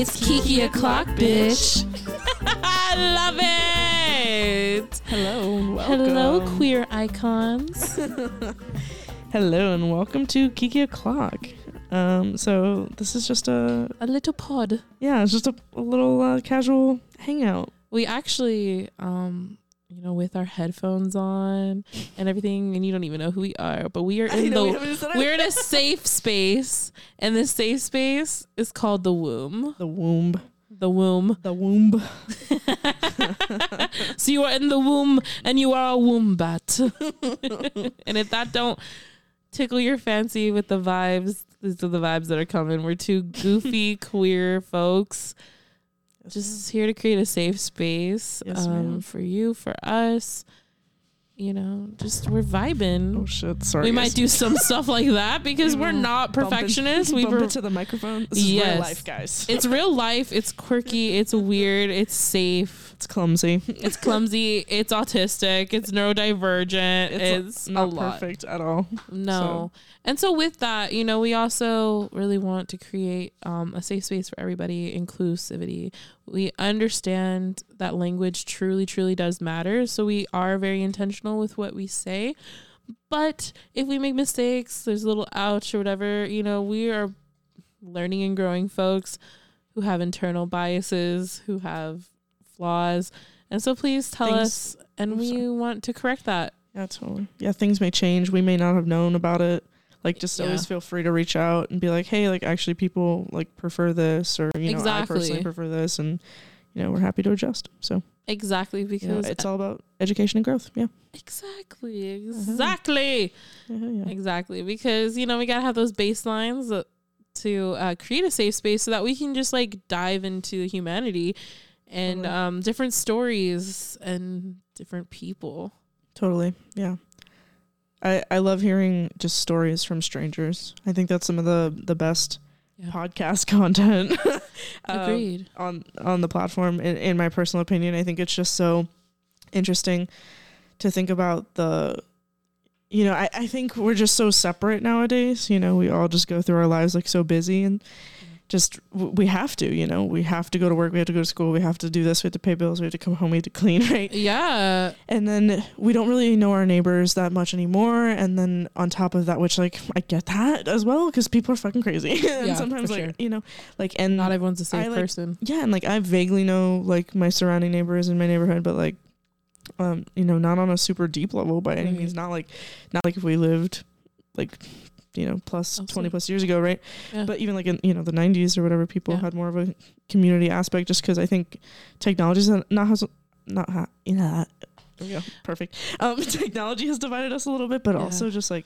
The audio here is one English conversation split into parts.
It's Kiki o'clock, bitch. I love it. Hello and welcome. Hello, queer icons. Hello and welcome to Kiki O'Clock. Um, so this is just a A little pod. yeah, it's just a, a little uh, casual hangout. We actually, um, you know, with our headphones on and everything, and you don't even know who we are, but we are in the. We're in a safe space, and this safe space is called the womb. the womb, The womb. the womb. so you are in the womb, and you are a wombat. and if that don't tickle your fancy with the vibes, these are the vibes that are coming. We're two goofy queer folks, just here to create a safe space Yes, um, for you, for us. You know, just we're vibing. oh shit! Sorry, we guys. might do some stuff like that because we're not Bump perfectionists. we bump it to the microphone. This is Yes. real life, guys. it's real life. It's quirky. It's weird. It's safe. It's clumsy. It's clumsy. It's autistic. It's neurodivergent. It's, It's not lot. perfect at all. No. And so with that, you know, we also really want to create um, a safe space for everybody, inclusivity. We understand that language truly, truly does matter. So we are very intentional with what we say. But if we make mistakes, there's a little ouch or whatever, you know, we are learning and growing folks who have internal biases, who have flaws. And so please tell Things- us, and oh, we sorry. want to correct that. Yeah, totally. Yeah, things may change. We may not have known about it. Like, just Yeah. always feel free to reach out and be like, "Hey, like, actually, people like prefer this, or you know, I personally Exactly. prefer this," and you know, we're happy to adjust. So, Exactly, you know, because it's all about education and growth. Yeah, Exactly. Exactly. yeah, yeah. Exactly. Because, you know, we got to have those baselines to uh, create a safe space so that we can just like dive into humanity and Totally. um, different stories and different people. totally. Yeah, I I love hearing just stories from strangers. I think that's some of the the best Yeah. podcast content. um, Agreed. on on the platform in, in my personal opinion i think it's just so interesting to think about the you know I, I think we're just so separate nowadays you know we all just go through our lives like so busy and just we have to you know we have to go to work we have to go to school we have to do this we have to pay bills we have to come home we have to clean right Yeah. and then we don't really know our neighbors that much anymore and then on top of that which like i get that as well because people are fucking crazy and Yeah, sometimes for like sure. you know like and Not everyone's a safe I, like, person. yeah and like i vaguely know like my surrounding neighbors in my neighborhood but like um you know not on a super deep level by any Right. means not like not like if we lived like you know plus Absolutely. 20 plus years ago right Yeah. but even like in you know the 90s or whatever people Yeah. had more of a community aspect just because i think technology is not has not ha- yeah there we go perfect um technology has divided us a little bit but Yeah. also just like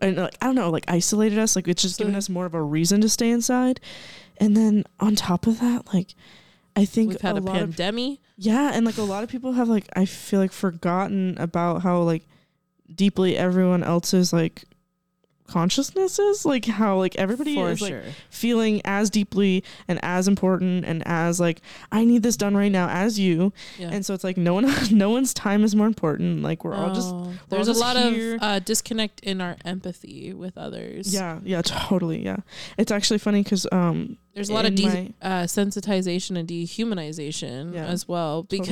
and like i don't know like isolated us like it's just given us more of a reason to stay inside and then on top of that like i think We've had a, lot of pandemic. yeah, and like a lot of people have like I feel like forgotten about how like deeply everyone else's like consciousness is like how like everybody For is like feeling as deeply and as important and as like I need this done right now as you Yeah. and so it's like no one no one's time is more important like we're all just Oh, there's a just lot here. of uh, disconnect in our empathy with others. yeah yeah totally yeah it's actually funny because um there's a lot of de- my- uh, sensitization and dehumanization Yeah, as well totally.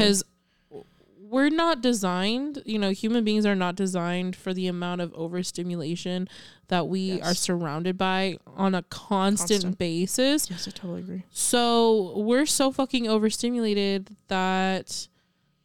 We're not designed you know human beings are not designed for the amount of overstimulation that we Yes. are surrounded by on a constant, Constant. basis yes I totally agree so we're so fucking overstimulated that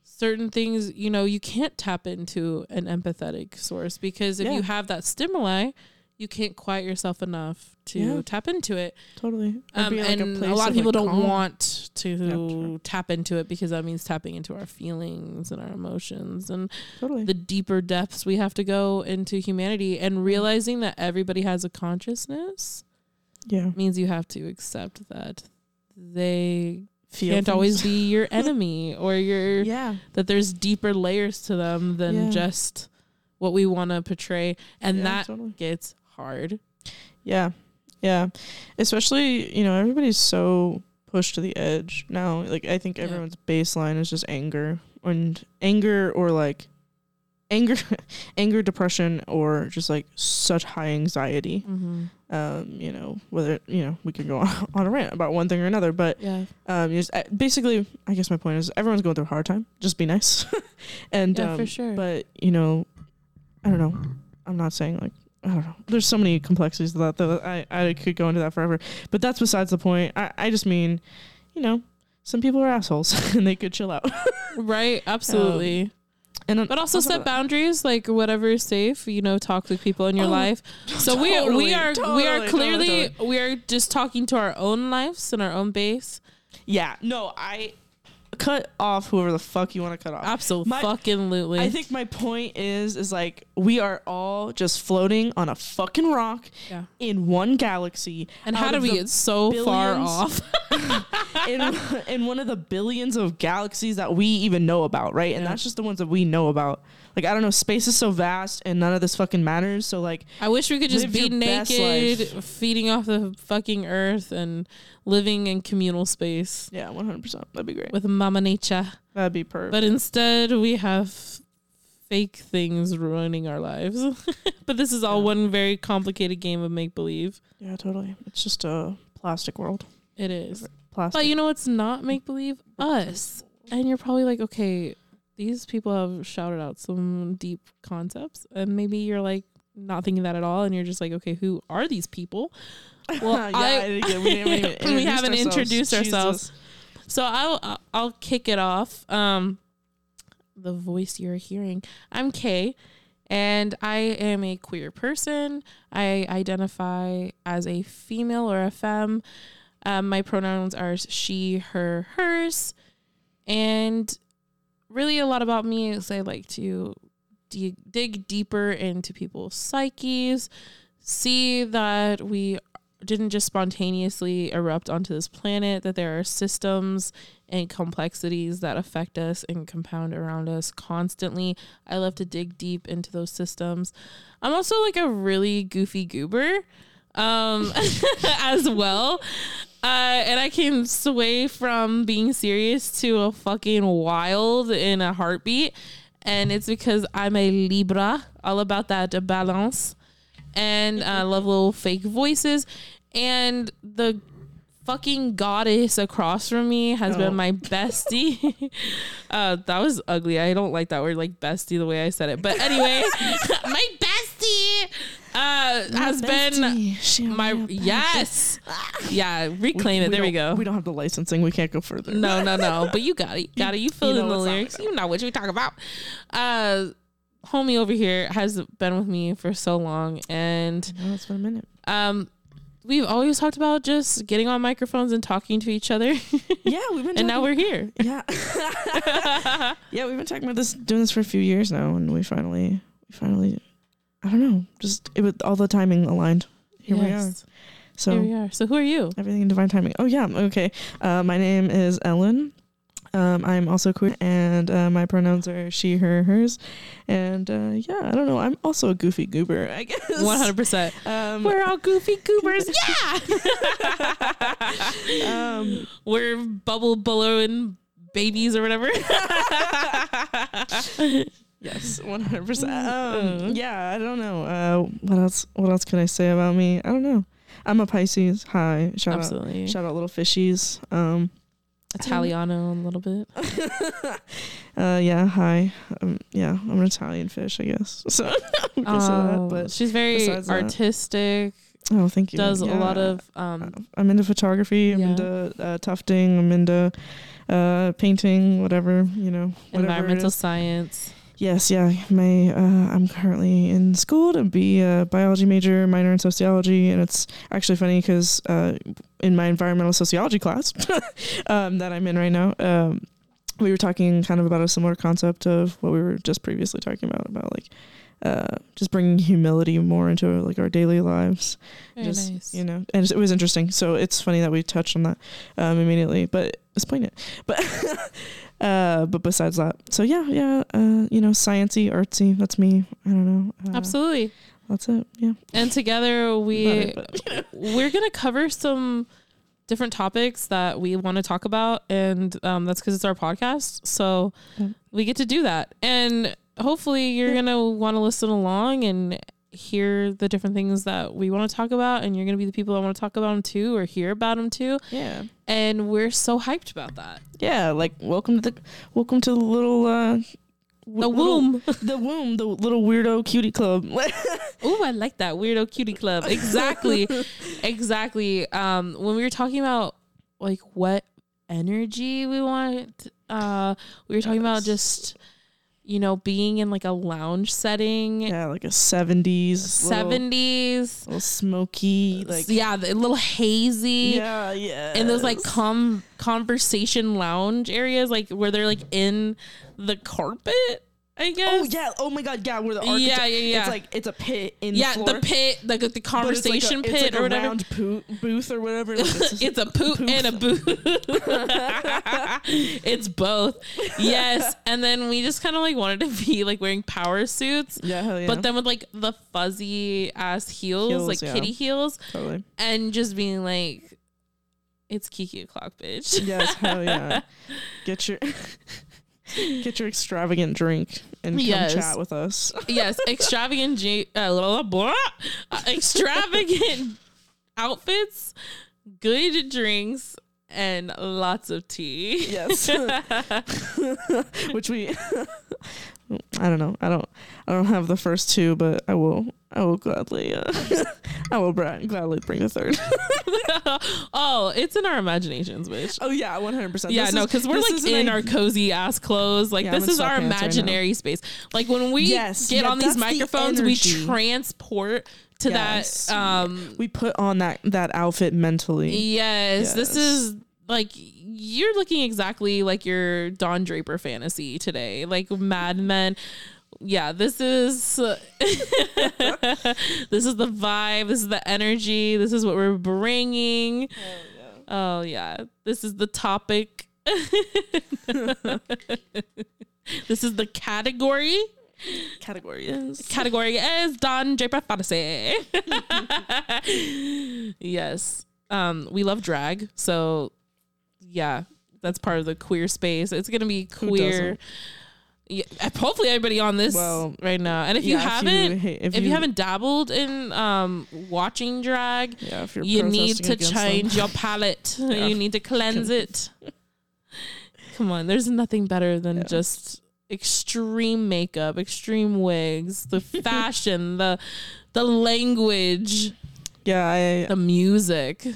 certain things you know you can't tap into an empathetic source because if Yeah. you have that stimuli you can't quiet yourself enough to Yeah. tap into it totally um, like, and a, place lot of people like, don't calm. want to Yeah, tap into it because that means tapping into our feelings and our emotions and totally the deeper depths we have to go into humanity and realizing that everybody has a consciousness yeah means you have to accept that they Feel can't things. always be your enemy or your yeah that there's deeper layers to them than Yeah. just what we want to portray and Yeah, that totally. gets hard Yeah. Yeah. Especially, you know, everybody's so pushed to the edge now. Like I think Yeah. everyone's baseline is just anger and anger or like anger, anger, depression, or just like such high anxiety. Mm-hmm. Um, you know, whether you know we could go on, on a rant about one thing or another, but Yeah. um, just, basically, I guess my point is everyone's going through a hard time. Just be nice, and Yeah, um, for sure. But you know, I don't know. I'm not saying like I don't know. There's so many complexities to that that I I could go into that forever. But that's besides the point. I I just mean, you know, some people are assholes and they could chill out. Right. Um, absolutely. and but also set boundaries, like whatever is safe. You know, talk toxic people in your Oh, life. So we Totally, we are we are totally, clearly totally, we are just talking to our own lives and our own base. Yeah. No, I cut off whoever the fuck you want to cut off. Absolutely. My- fucking lootly. I think my point is is like we are all just floating on a fucking rock Yeah. in one galaxy. And how do we get so far off? in in one of the billions of galaxies that we even know about, right? And Yeah. that's just the ones that we know about. Like I don't know, space is so vast and none of this fucking matters. So like I wish we could just be naked, feeding off the fucking earth and living in communal space yeah, one hundred percent. That'd be great. with Mama Nature. That'd be perfect. But instead, we have fake things ruining our lives. but this is all Yeah. one very complicated game of make believe. yeah, totally. It's just a plastic world. It is. Plastic. But you know what's not make believe? Us. And you're probably like, okay, these people have shouted out some deep concepts. And maybe you're like not thinking that at all. And you're just like, okay, who are these people? Well, yeah, I, I, yeah, we, didn't We haven't introduced ourselves. So I'll I'll- I'll kick it off. Um, the voice you're hearing. I'm Kay, and I am a queer person. I identify as a female or a femme. Um, my pronouns are she, her, hers, and really a lot about me is I like to dig dig deeper into people's psyches, see that we didn't just spontaneously erupt onto this planet, that there are systems and complexities that affect us and compound around us constantly. I love to dig deep into those systems. I'm also like a really goofy goober um, as well. Uh, and I can sway from being serious to a fucking wild in a heartbeat. And it's because I'm a Libra, all about that balance and I love little fake voices. And the fucking goddess across from me has Oh. been my bestie. uh, that was ugly. I don't like that word, like bestie, the way I said it. But anyway, my bestie uh, has been my yes, yeah. Reclaim it. There we go. We don't have the licensing. We can't go further. No, no, no. But you got it. You got it. You filled you know the lyrics. You know what we talk about. Uh, homie over here has been with me for so long, and it's been a minute. um, we've always talked about just getting on microphones and talking to each other, Yeah, we've been. and now we're here. Yeah. yeah, we've been talking about this, doing this for a few years now, and we finally, we finally, I don't know, just it was all the timing aligned. Here we are. So Here we are. So who are you? everything in divine timing. Oh yeah, okay. Uh, my name is Ellen. Um, I'm also queer, and uh, my pronouns are she, her, hers. And uh, yeah, I don't know. I'm also a goofy goober, I guess. One hundred percent. Um, We're all goofy goobers. Yeah. um, We're bubble blowing babies or whatever. Yes, one hundred percent. Mm. Um, yeah, I don't know. Uh, what else? What else can I say about me? I don't know. I'm a Pisces. Hi, shout Absolutely. out, shout out, little fishies. Um, Italiano a little bit. uh, yeah, hi. Um, yeah, I'm an Italian fish, I guess. So that. Oh, But she's very besides that- artistic. oh, thank you. Does a lot of um, I'm into photography. I'm Yeah. into uh, tufting. I'm into uh, painting. Whatever you know. Whatever environmental science. Yes, yeah. My uh, I'm currently in school to be a biology major, minor in sociology, and it's actually funny because uh, in my environmental sociology class um, that I'm in right now, um, we were talking kind of about a similar concept of what we were just previously talking about about like uh, just bringing humility more into like our daily lives. Very just nice. you know, and it was interesting. So it's funny that we touched on that um, immediately, but it's poignant. But uh, but besides that, so yeah, yeah, uh, you know, sciency, artsy. That's me. I don't know. Uh, Absolutely. That's it. Yeah. And together we it, we're gonna cover some different topics that we want to talk about, and um, that's because it's our podcast. So Yeah. we get to do that. And hopefully you're gonna want to listen along and hear the different things that we want to talk about, and you're gonna be the people that want to talk about them too or hear about them too. Yeah. And we're so hyped about that. Yeah, like welcome to the welcome to the little uh The womb. the womb, the little weirdo cutie club. Oh, I like that weirdo cutie club. Exactly, exactly. Um, when we were talking about like what energy we want, uh, we were talking about just you know being in like a lounge setting, yeah, like a seventies, seventies, little smoky, like yeah, a little hazy. yeah, yeah, And those like com conversation lounge areas, like where they're like in the carpet, I oh, guess. Oh yeah! Oh my god! Yeah, where the Yeah, architect, yeah, yeah. It's like it's a pit in yeah, the, the pit, like the it's like a- conversation pit like a or whatever. round poo- booth or whatever. Like, it's it's a poot and a boot. it's both. Yes. And then we just kind of like wanted to be like wearing power suits, yeah, hell yeah. but then with like the fuzzy ass heels, Heels, like yeah. kitty heels, totally. and just being like, it's Kiki o'clock, bitch. Yes, hell yeah. Get your get your extravagant drink and come Yes. chat with us. yes. Extravagant, J- uh, blah, blah, blah. Uh, extravagant outfits, good drinks, and lots of tea. Yes. Which we I don't know. I don't I don't have the first two, but I will I will gladly uh, I will bra- gladly bring the third. oh, it's in our imaginations, bitch. Oh yeah, 100%. Yeah, This no, because we're like in our cozy ass clothes. Like Yeah, this is our sweatpants right imaginary space. Like when we Yes, get yeah, on these that's the microphones, we transport to Yes. that. Um, we put on that that outfit mentally. yes, this is like you're looking exactly like your Don Draper fantasy today, like Mad Men. Yeah, this is this is the vibe. This is the energy. This is what we're bringing. Oh yeah, this is the topic. this is the category. Category is Category is Don Draper fantasy. yes, um, we love drag, so yeah, that's part of the queer space. It's gonna be queer. Yeah, hopefully everybody on this Well, right now. And if you yeah, if haven't, you- hey, if, you, haven't dabbled in um watching drag, yeah, if you need to against them. change your palette. You need to cleanse it. Come on, there's nothing better than just extreme makeup, extreme wigs, the fashion, the the language, Yeah, I the music.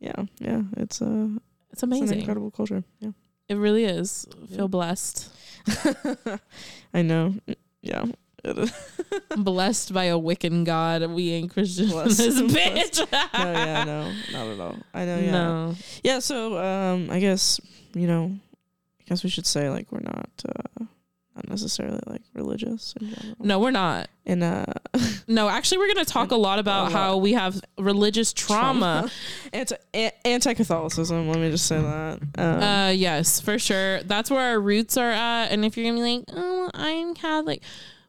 yeah, yeah, it's a It's it's an amazing. incredible culture. Yeah. It really is. Yeah. Feel blessed. I know. Yeah. It is. I'm blessed by a Wiccan god. We ain't Christian. Blessed. This bitch. no, yeah, no, not at all. I know, yeah. No. Yeah, so um I guess, you know, I guess we should say like we're not uh not necessarily like religious in general. No, we're not. And uh No, actually, we're going to talk a lot about A lot. how we have religious trauma. anti anti Catholicism, let me just say that. Um, Uh, yes, for sure. That's where our roots are at. And if you're gonna be like, oh, I'm Catholic.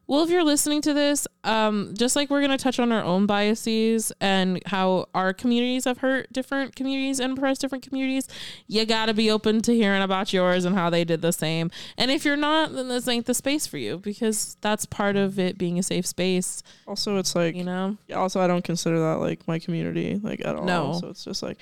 Well, if you're listening to this, um, just like we're gonna touch on our own biases and how our communities have hurt different communities and oppressed different communities, you gotta be open to hearing about yours and how they did the same. And if you're not, then this ain't the space for you because that's part of it being a safe space. also it's like You know? also I don't consider that like my community like at all. No. So it's just like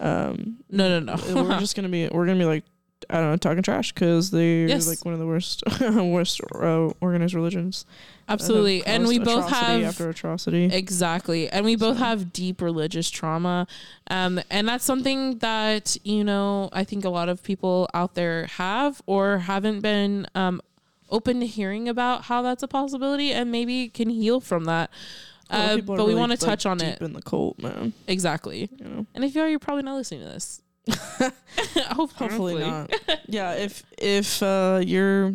um No, no, no. we're just gonna be we're gonna be like I don't know talking trash because they're Yes. like one of the worst worst uh, organized religions. Absolutely. And we both have after atrocity. Exactly. And we both So- have deep religious trauma. Um, and that's something that, you know, I think a lot of people out there have or haven't been um, open to hearing about how that's a possibility and maybe can heal from that. A lot of Uh, but we want to like, touch on deep it. in the cult, man. Exactly. You know, And if you are, you're probably not listening to this. Hope- hopefully not. yeah, if if uh, you're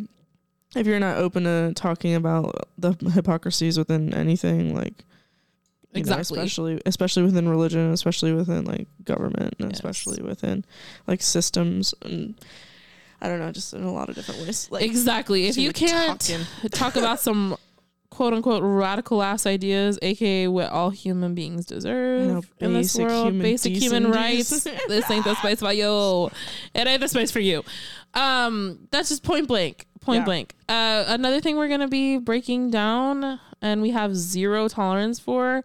if you're not open to talking about the hypocrisies within anything, like you know, Exactly. especially especially within religion, especially within like government, and Yes. especially within like systems and. I don't know, just in a lot of different ways. Like exactly. If you like, can't talking. talk about some quote unquote radical ass ideas, aka what all human beings deserve in this world, human basic human rights. this ain't the space for you. It ain't the space for you. Um, that's just point blank. Point point Yeah. blank. Uh, another thing we're gonna be breaking down, and we have zero tolerance for,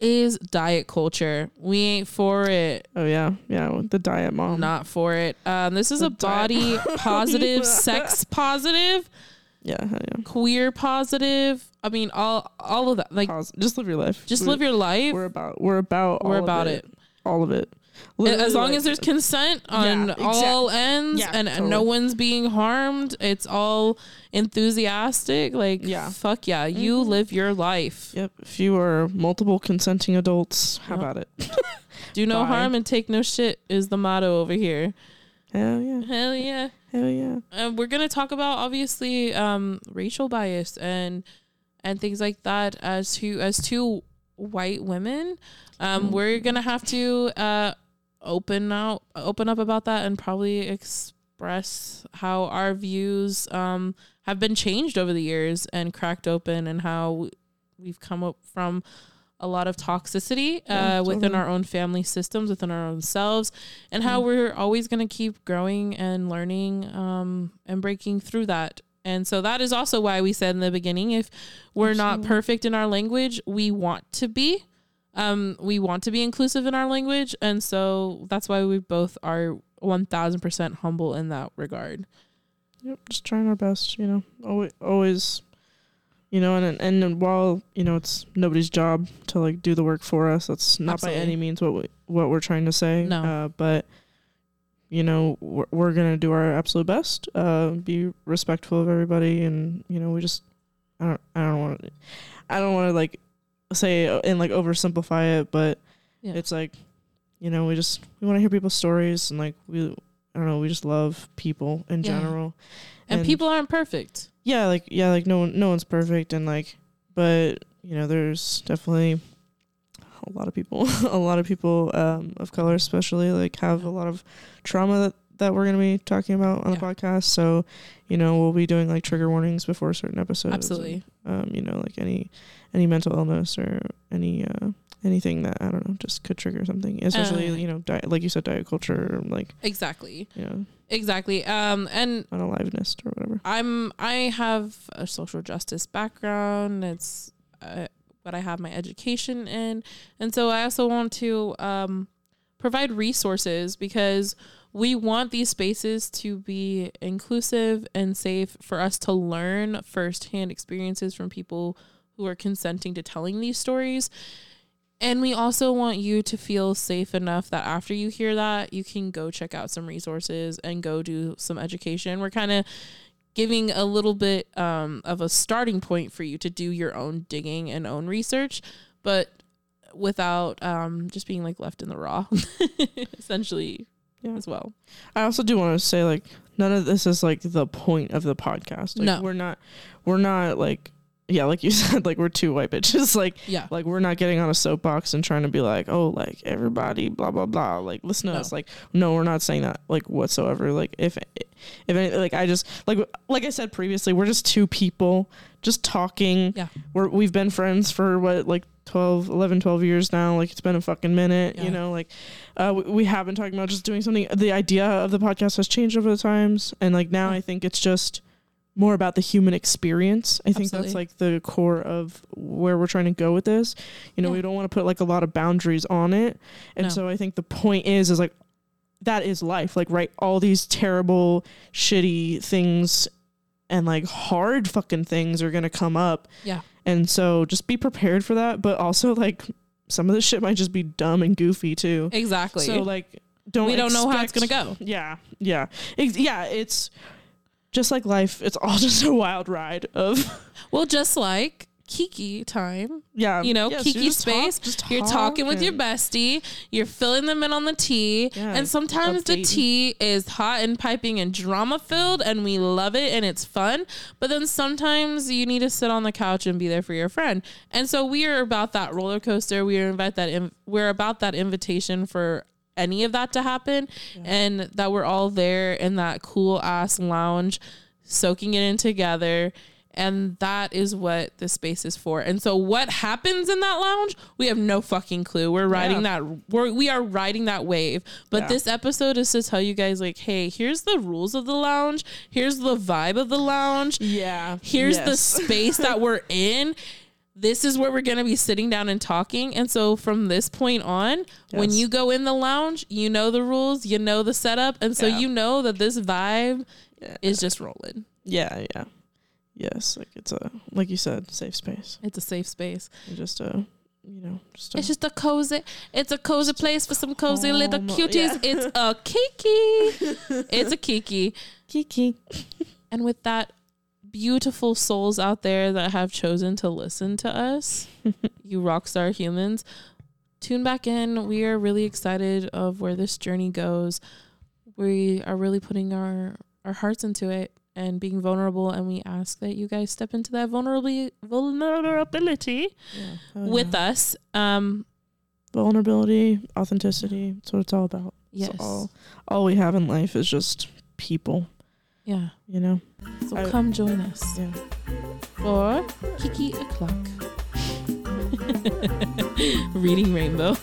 is diet culture. We ain't for it. Oh yeah, yeah. The diet mom. Not for it. Um, this is The a body positive, sex positive, Yeah, yeah. queer positive. I mean, all all of that. Like, Pause. Just live your life. just live your life. We're about. We're about. We're all of about it. All of it. as long like- as there's consent on Yeah, all ends Yeah, and totally. no one's being harmed it's all enthusiastic like Yeah. fuck yeah you Mhm. live your life Yep. If you are multiple consenting adults, how Yep. about it? do no Bye. harm and take no shit is the motto over here Hell yeah. hell yeah Hell yeah. And we're gonna talk about obviously um racial bias and and things like that as two as two white women um Mm. we're gonna have to uh open out open up about that and probably express how our views um have been changed over the years and cracked open and how we've come up from a lot of toxicity Yeah, uh, within our own family systems, within our own selves, and how Mm. we're always going to keep growing and learning um, and breaking through that. And so that is also why we said in the beginning if we're not perfect in our language, we want to be. Um, we want to be inclusive in our language. And so that's why we both are 1000% humble in that regard. Yep. Just trying our best. You know. Always. Always. You know, and and while you know it's nobody's job to like do the work for us, that's not by any means what we what we're trying to say. No. Uh, but you know we're, we're gonna do our absolute best. Uh, be respectful of everybody, and you know we just I don't I don't want to I don't want to like say and like oversimplify it, but Yeah. it's like you know we just we want to hear people's stories and like we I don't know we just love people in Yeah. general. And, And- people aren't perfect. Yeah, like yeah, like no one no one's perfect and like but you know there's definitely a lot of people a lot of people um of color especially like have a lot of trauma that that we're going to be talking about on Yeah. the podcast so you know we'll be doing like trigger warnings before certain episodes Absolutely. um you know like any any mental illness or any uh anything that i don't know just could trigger something especially Uh. you know diet like you said diet culture like Exactly. you know Exactly. Um, and unaliveness or whatever I'm I have a social justice background. It's uh, what I have my education in, and so I also want to um, provide resources because we want these spaces to be inclusive and safe for us to learn firsthand experiences from people who are consenting to telling these stories. And we also want you to feel safe enough that after you hear that, you can go check out some resources and go do some education. We're kind of giving a little bit um, of a starting point for you to do your own digging and own research, but without um, just being like left in the raw, essentially, Yeah. as well. I also do want to say like none of this is like the point of the podcast. Like, No. we're not we're not like yeah, like you said, like we're two white bitches. Like Yeah. like we're not getting on a soapbox and trying to be like, oh, like everybody, blah blah blah. Like listen to No. us. Like no, we're not saying that like whatsoever. Like if if any, like I just like like I said previously, we're just two people just talking. Yeah. We're we've been friends for what like 12 11 12 years now like it's been a fucking minute Yeah. you know like uh, we, we have been talking about just doing something. The idea of the podcast has changed over the times, and like now Yeah. I think it's just more about the human experience. I think that's like the core of where we're trying to go with this. You know, Yeah. we don't want to put like a lot of boundaries on it, and No. so I think the point is is like that is life. Like right, all these terrible, shitty things. And like hard fucking things are gonna come up. Yeah. And so just be prepared for that. But also like some of this shit might just be dumb and goofy too. Exactly. So like, don't we don't know how it's gonna go. Yeah, yeah, yeah. It's just like life. It's all just a wild ride of Well, just like Kiki time, yeah. you know, Kiki talk- space. just You're talking with your bestie. You're filling them in on the tea, Yeah, and sometimes the tea is hot and piping and drama filled, and we love it and it's fun. But then sometimes you need to sit on the couch and be there for your friend. And so we are about that roller coaster. We are invite that. In, we're about that invitation for any of that to happen, and that we're all there in that cool ass lounge, soaking it in together. And that is what the space is for. And so what happens in that lounge, we have no fucking clue. We're riding Yeah. that we're, we are riding that wave. But Yeah. this episode is to tell you guys like, hey, here's the rules of the lounge. Here's the vibe of the lounge. Yeah. Here's the space that we're in. This is where we're going to be sitting down and talking. And so from this point on, when you go in the lounge, you know the rules, you know the setup. And so Yeah. you know that this vibe Yeah. is just rolling. Yeah, yeah. Yes, like it's a like you said, safe space. It's a safe space. And Just a you know, just a It's just a cozy. It's a cozy place for some cozy little cuties. yeah. It's a kiki. it's a kiki. kiki. And with that, beautiful souls out there that have chosen to listen to us, you rockstar humans, tune back in. We are really excited of where this journey goes. We are really putting our our hearts into it and being vulnerable. And we ask that you guys step into that vulnerability vulnerability Yeah. Oh, with yeah. us. Um, vulnerability, authenticity. That's what it's all about. yes. So all all we have in life is just people, Yeah. you know? So I- come join us Yeah. for Kiki o'clock. Reading Rainbow.